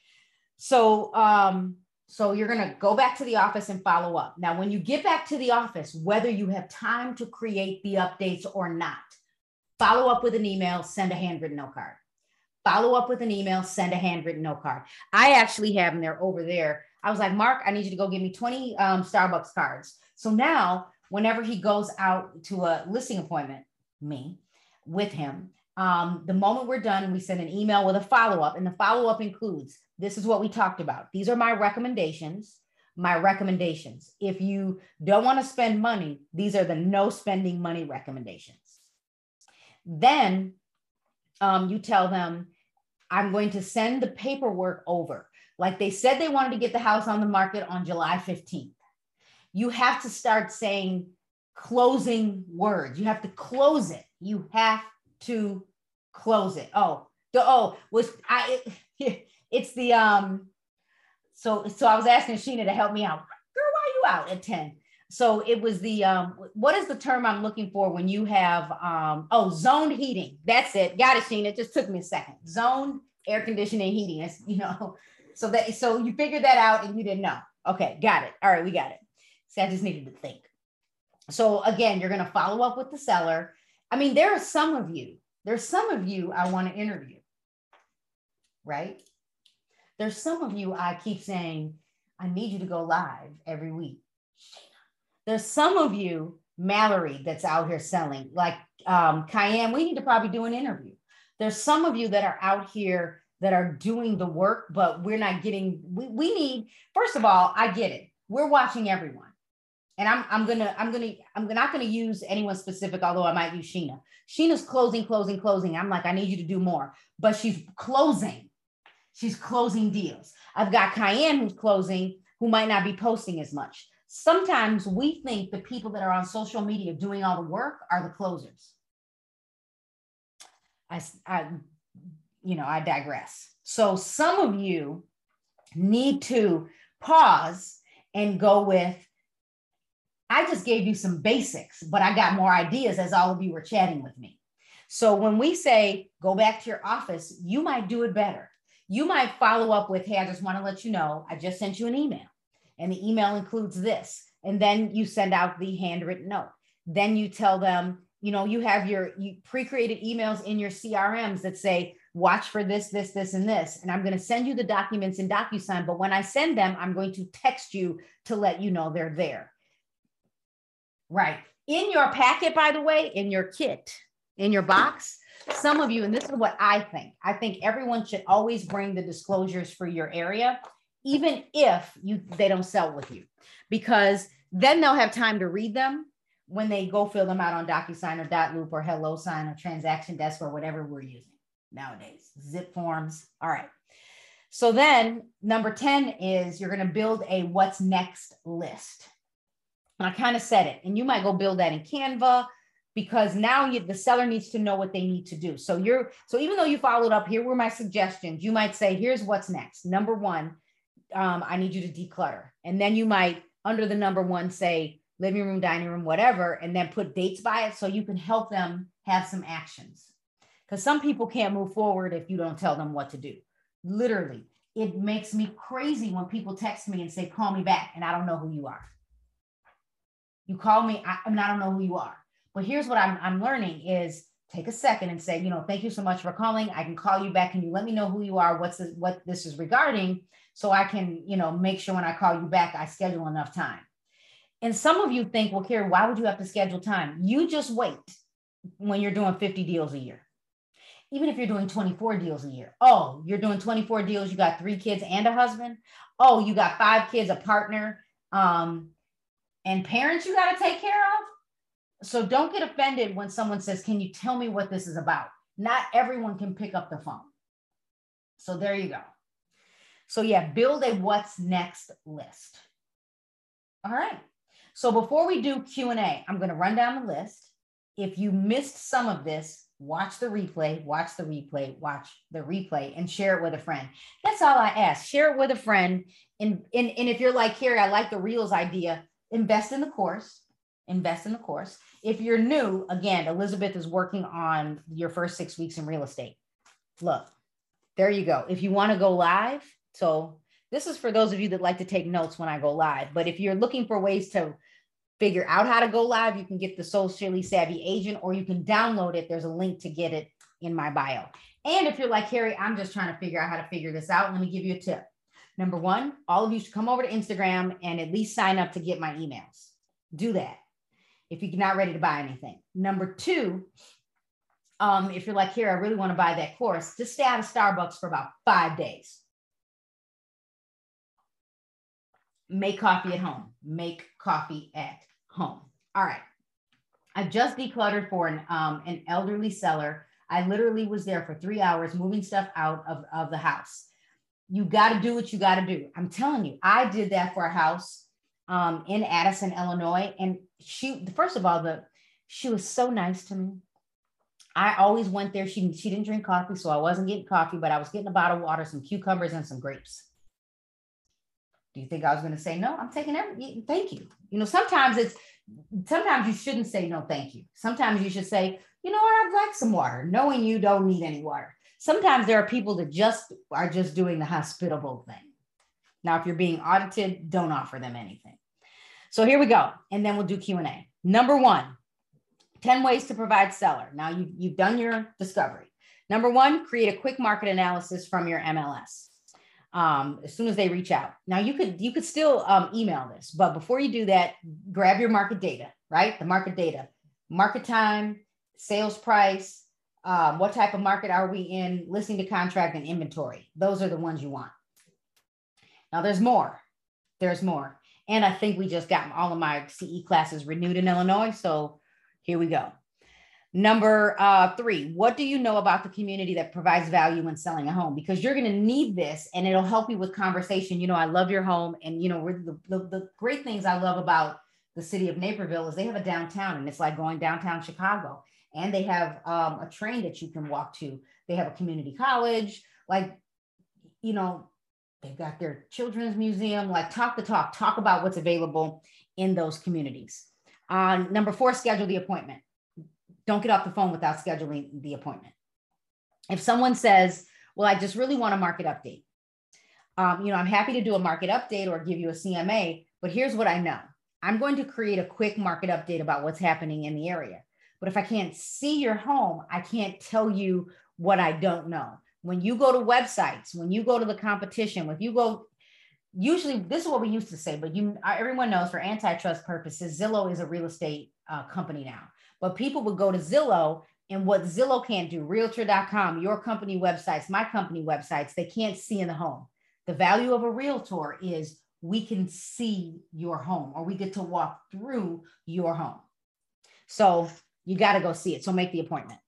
A: So um so you're going to go back to the office and follow up. Now, when you get back to the office, whether you have time to create the updates or not, follow up with an email, send a handwritten note card. Follow up with an email, send a handwritten note card. I actually have them. They're over there. I was like, Mark, I need you to go give me 20 um, Starbucks cards. So now, whenever he goes out to a listing appointment, me, with him, um, the moment we're done, we send an email with a follow up, and the follow up includes this is what we talked about. These are my recommendations. My recommendations. If you don't want to spend money, these are the no spending money recommendations. Then um, you tell them, I'm going to send the paperwork over. Like they said, they wanted to get the house on the market on July 15th. You have to start saying closing words. You have to close it. You have to close it. Oh, the oh was I. It, it's the um so so I was asking Sheena to help me out. Girl, why are you out at 10? So it was the um what is the term I'm looking for when you have um oh zoned heating. That's it. Got it, Sheena. It just took me a second. Zoned air conditioning heating. It's you know, so that so you figured that out and you didn't know. Okay, got it. All right, we got it. See, I just needed to think. So again, you're gonna follow up with the seller. I mean, there are some of you, there's some of you I want to interview, right? There's some of you I keep saying, I need you to go live every week. There's some of you, Mallory, that's out here selling, like um, Cayenne, we need to probably do an interview. There's some of you that are out here that are doing the work, but we're not getting, we, we need, first of all, I get it. We're watching everyone. And I'm, I'm gonna, I'm gonna, I'm not gonna use anyone specific, although I might use Sheena. Sheena's closing, closing, closing. I'm like, I need you to do more, but she's closing. She's closing deals. I've got Cayenne who's closing, who might not be posting as much. Sometimes we think the people that are on social media doing all the work are the closers. I, I you know, I digress. So some of you need to pause and go with I just gave you some basics, but I got more ideas as all of you were chatting with me. So when we say go back to your office, you might do it better. You might follow up with, hey, I just want to let you know, I just sent you an email, and the email includes this. And then you send out the handwritten note. Then you tell them, you know, you have your you pre-created emails in your CRMs that say, watch for this, this, this, and this. And I'm going to send you the documents in DocuSign. But when I send them, I'm going to text you to let you know they're there. Right. In your packet, by the way, in your kit, in your box, some of you, and this is what I think, I think everyone should always bring the disclosures for your area, even if you they don't sell with you, because then they'll have time to read them when they go fill them out on DocuSign or Dotloop or HelloSign or Transaction Desk or whatever we're using nowadays. Zip forms. All right. So then number 10 is you're going to build a what's next list. And I kind of said it, and you might go build that in Canva because now you, the seller needs to know what they need to do. So you're so even though you followed up, here were my suggestions. You might say, here's what's next. Number one, um, I need you to declutter, and then you might under the number one say living room, dining room, whatever, and then put dates by it so you can help them have some actions. Because some people can't move forward if you don't tell them what to do. Literally, it makes me crazy when people text me and say, call me back, and I don't know who you are. You call me, I, I mean, I don't know who you are. But here's what I'm, I'm learning is take a second and say, you know, thank you so much for calling. I can call you back. Can you let me know who you are? What's this, what this is regarding? So I can, you know, make sure when I call you back, I schedule enough time. And some of you think, well, Carrie, why would you have to schedule time? You just wait when you're doing 50 deals a year. Even if you're doing 24 deals a year. Oh, you're doing 24 deals. You got three kids and a husband. Oh, you got five kids, a partner, um, and parents you got to take care of so don't get offended when someone says, Can you tell me what this is about? Not everyone can pick up the phone. So there you go. So, yeah, build a what's next list. All right. So before we do Q&A, I'm going to run down the list. If you missed some of this, watch the replay, watch the replay, watch the replay, and share it with a friend. That's all I ask. Share it with a friend. And, and, and if you're like, Carrie, I like the Reels idea, invest in the course invest in the course. If you're new, again, Elizabeth is working on your first six weeks in real estate. Look, there you go. If you want to go live, so this is for those of you that like to take notes when I go live. But if you're looking for ways to figure out how to go live, you can get the Socially Savvy Agent or you can download it. There's a link to get it in my bio. And if you're like, harry I'm just trying to figure out how to figure this out, let me give you a tip. Number one, all of you should come over to Instagram and at least sign up to get my emails. Do that if you're not ready to buy anything. Number two, um, if you're like, here, I really want to buy that course, just stay out of Starbucks for about five days. Make coffee at home. Make coffee at home. All right. I just decluttered for an, um, an elderly seller. I literally was there for three hours moving stuff out of, of the house. You got to do what you got to do. I'm telling you, I did that for a house um, in Addison, Illinois. And she, first of all, the she was so nice to me. I always went there. She she didn't drink coffee, so I wasn't getting coffee, but I was getting a bottle of water, some cucumbers, and some grapes. Do you think I was going to say no? I'm taking every. Thank you. You know, sometimes it's sometimes you shouldn't say no, thank you. Sometimes you should say, you know what, I'd like some water, knowing you don't need any water. Sometimes there are people that just are just doing the hospitable thing. Now, if you're being audited, don't offer them anything. So here we go. And then we'll do Q&A. Number one, 10 ways to provide seller. Now you've, you've done your discovery. Number one, create a quick market analysis from your MLS. Um, as soon as they reach out. Now you could you could still um, email this, but before you do that, grab your market data, right? The market data, market time, sales price, um, what type of market are we in, listing to contract and inventory. Those are the ones you want. Now there's more. There's more. And I think we just got all of my CE classes renewed in Illinois. So here we go. Number uh, three, what do you know about the community that provides value when selling a home? Because you're going to need this and it'll help you with conversation. You know, I love your home. And, you know, the, the, the great things I love about the city of Naperville is they have a downtown and it's like going downtown Chicago. And they have um, a train that you can walk to. They have a community college. Like, you know, They've got their children's museum, like talk the talk, talk about what's available in those communities. Uh, number four, schedule the appointment. don't get off the phone without scheduling the appointment. If someone says, well, I just really want a market update. Um, you know, I'm happy to do a market update or give you a CMA, but here's what I know. I'm going to create a quick market update about what's happening in the area. But if I can't see your home, I can't tell you what I don't know. When you go to websites, when you go to the competition, if you go, usually this is what we used to say, but you everyone knows for antitrust purposes, Zillow is a real estate uh, company now. But people would go to Zillow and what Zillow can't do, realtor.com, your company websites, my company websites, they can't see in the home. The value of a realtor is we can see your home or we get to walk through your home. So you got to go see it. So make the appointment.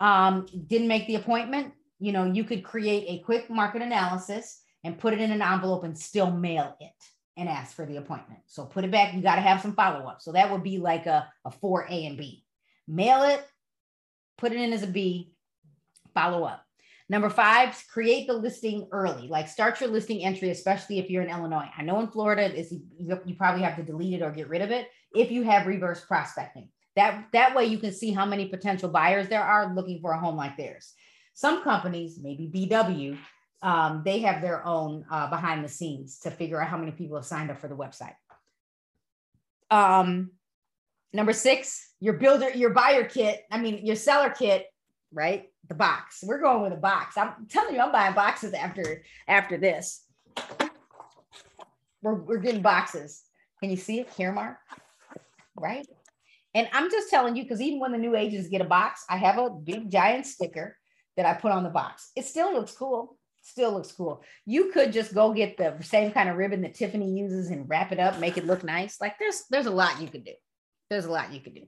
A: Um, didn't make the appointment, you know, you could create a quick market analysis and put it in an envelope and still mail it and ask for the appointment. So put it back. You got to have some follow up. So that would be like a, a 4A and B. Mail it, put it in as a B, follow up. Number five, create the listing early. Like start your listing entry, especially if you're in Illinois. I know in Florida, you probably have to delete it or get rid of it if you have reverse prospecting. That that way you can see how many potential buyers there are looking for a home like theirs. Some companies, maybe BW, um, they have their own uh, behind the scenes to figure out how many people have signed up for the website. Um, number six, your builder, your buyer kit. I mean, your seller kit right? The box. We're going with a box. I'm telling you, I'm buying boxes after after this. We're, we're getting boxes. Can you see it? Here, Mark. Right? And I'm just telling you, because even when the new agents get a box, I have a big giant sticker that I put on the box. It still looks cool. Still looks cool. You could just go get the same kind of ribbon that Tiffany uses and wrap it up, make it look nice. Like there's there's a lot you could do. There's a lot you could do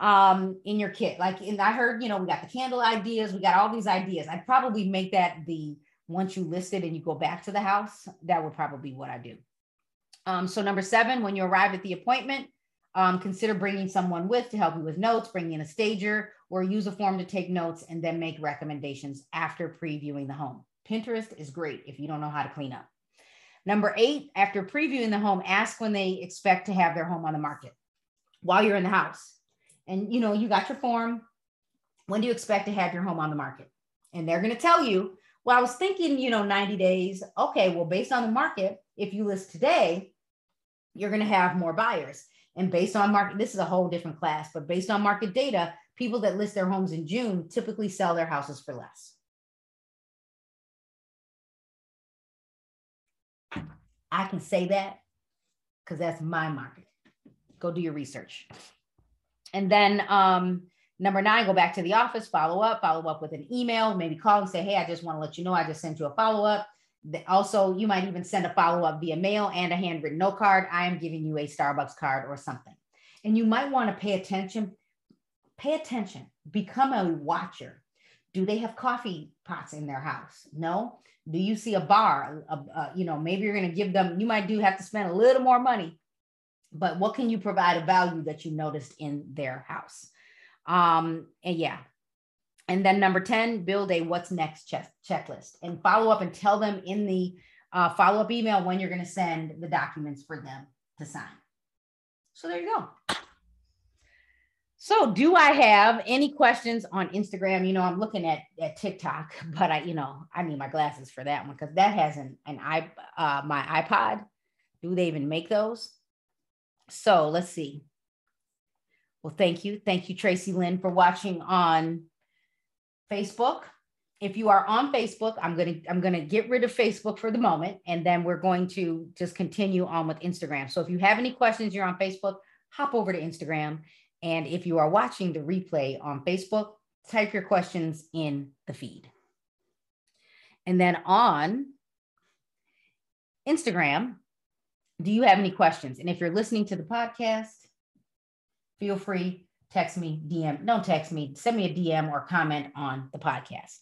A: um in your kit like and i heard you know we got the candle ideas we got all these ideas i'd probably make that the once you list it and you go back to the house that would probably be what i do um so number seven when you arrive at the appointment um, consider bringing someone with to help you with notes bring in a stager or use a form to take notes and then make recommendations after previewing the home. Pinterest is great if you don't know how to clean up. Number eight after previewing the home ask when they expect to have their home on the market while you're in the house. And you know you got your form. When do you expect to have your home on the market? And they're going to tell you well i was thinking you know 90 days. Okay well based on the market if you list today you're going to have more buyers and based on market this is a whole different class but based on market data people that list their homes in june typically sell their houses for less. I can say that because that's my market. Go do your research. And then um, number nine, go back to the office, follow up, follow up with an email, maybe call and say, hey, I just want to let you know I just sent you a follow up. Also, you might even send a follow up via mail and a handwritten note card. I am giving you a Starbucks card or something. And you might want to pay attention. Pay attention. Become a watcher. Do they have coffee pots in their house? No. Do you see a bar? A, a, you know, maybe you're going to give them. You might do have to spend a little more money but what can you provide a value that you noticed in their house? Um, and yeah. And then number 10, build a what's next check- checklist and follow up and tell them in the uh, follow up email when you're going to send the documents for them to sign. So there you go. So, do I have any questions on Instagram? You know, I'm looking at, at TikTok, but I, you know, I need my glasses for that one because that has an, an i uh, my iPod. Do they even make those? So let's see. Well, thank you. Thank you, Tracy Lynn, for watching on Facebook. If you are on Facebook, I'm gonna I'm gonna get rid of Facebook for the moment, and then we're going to just continue on with Instagram. So if you have any questions, you're on Facebook, hop over to Instagram. And if you are watching the replay on Facebook, type your questions in the feed. And then on Instagram, do you have any questions? And if you're listening to the podcast, feel free, text me, DM, don't text me, send me a DM or comment on the podcast.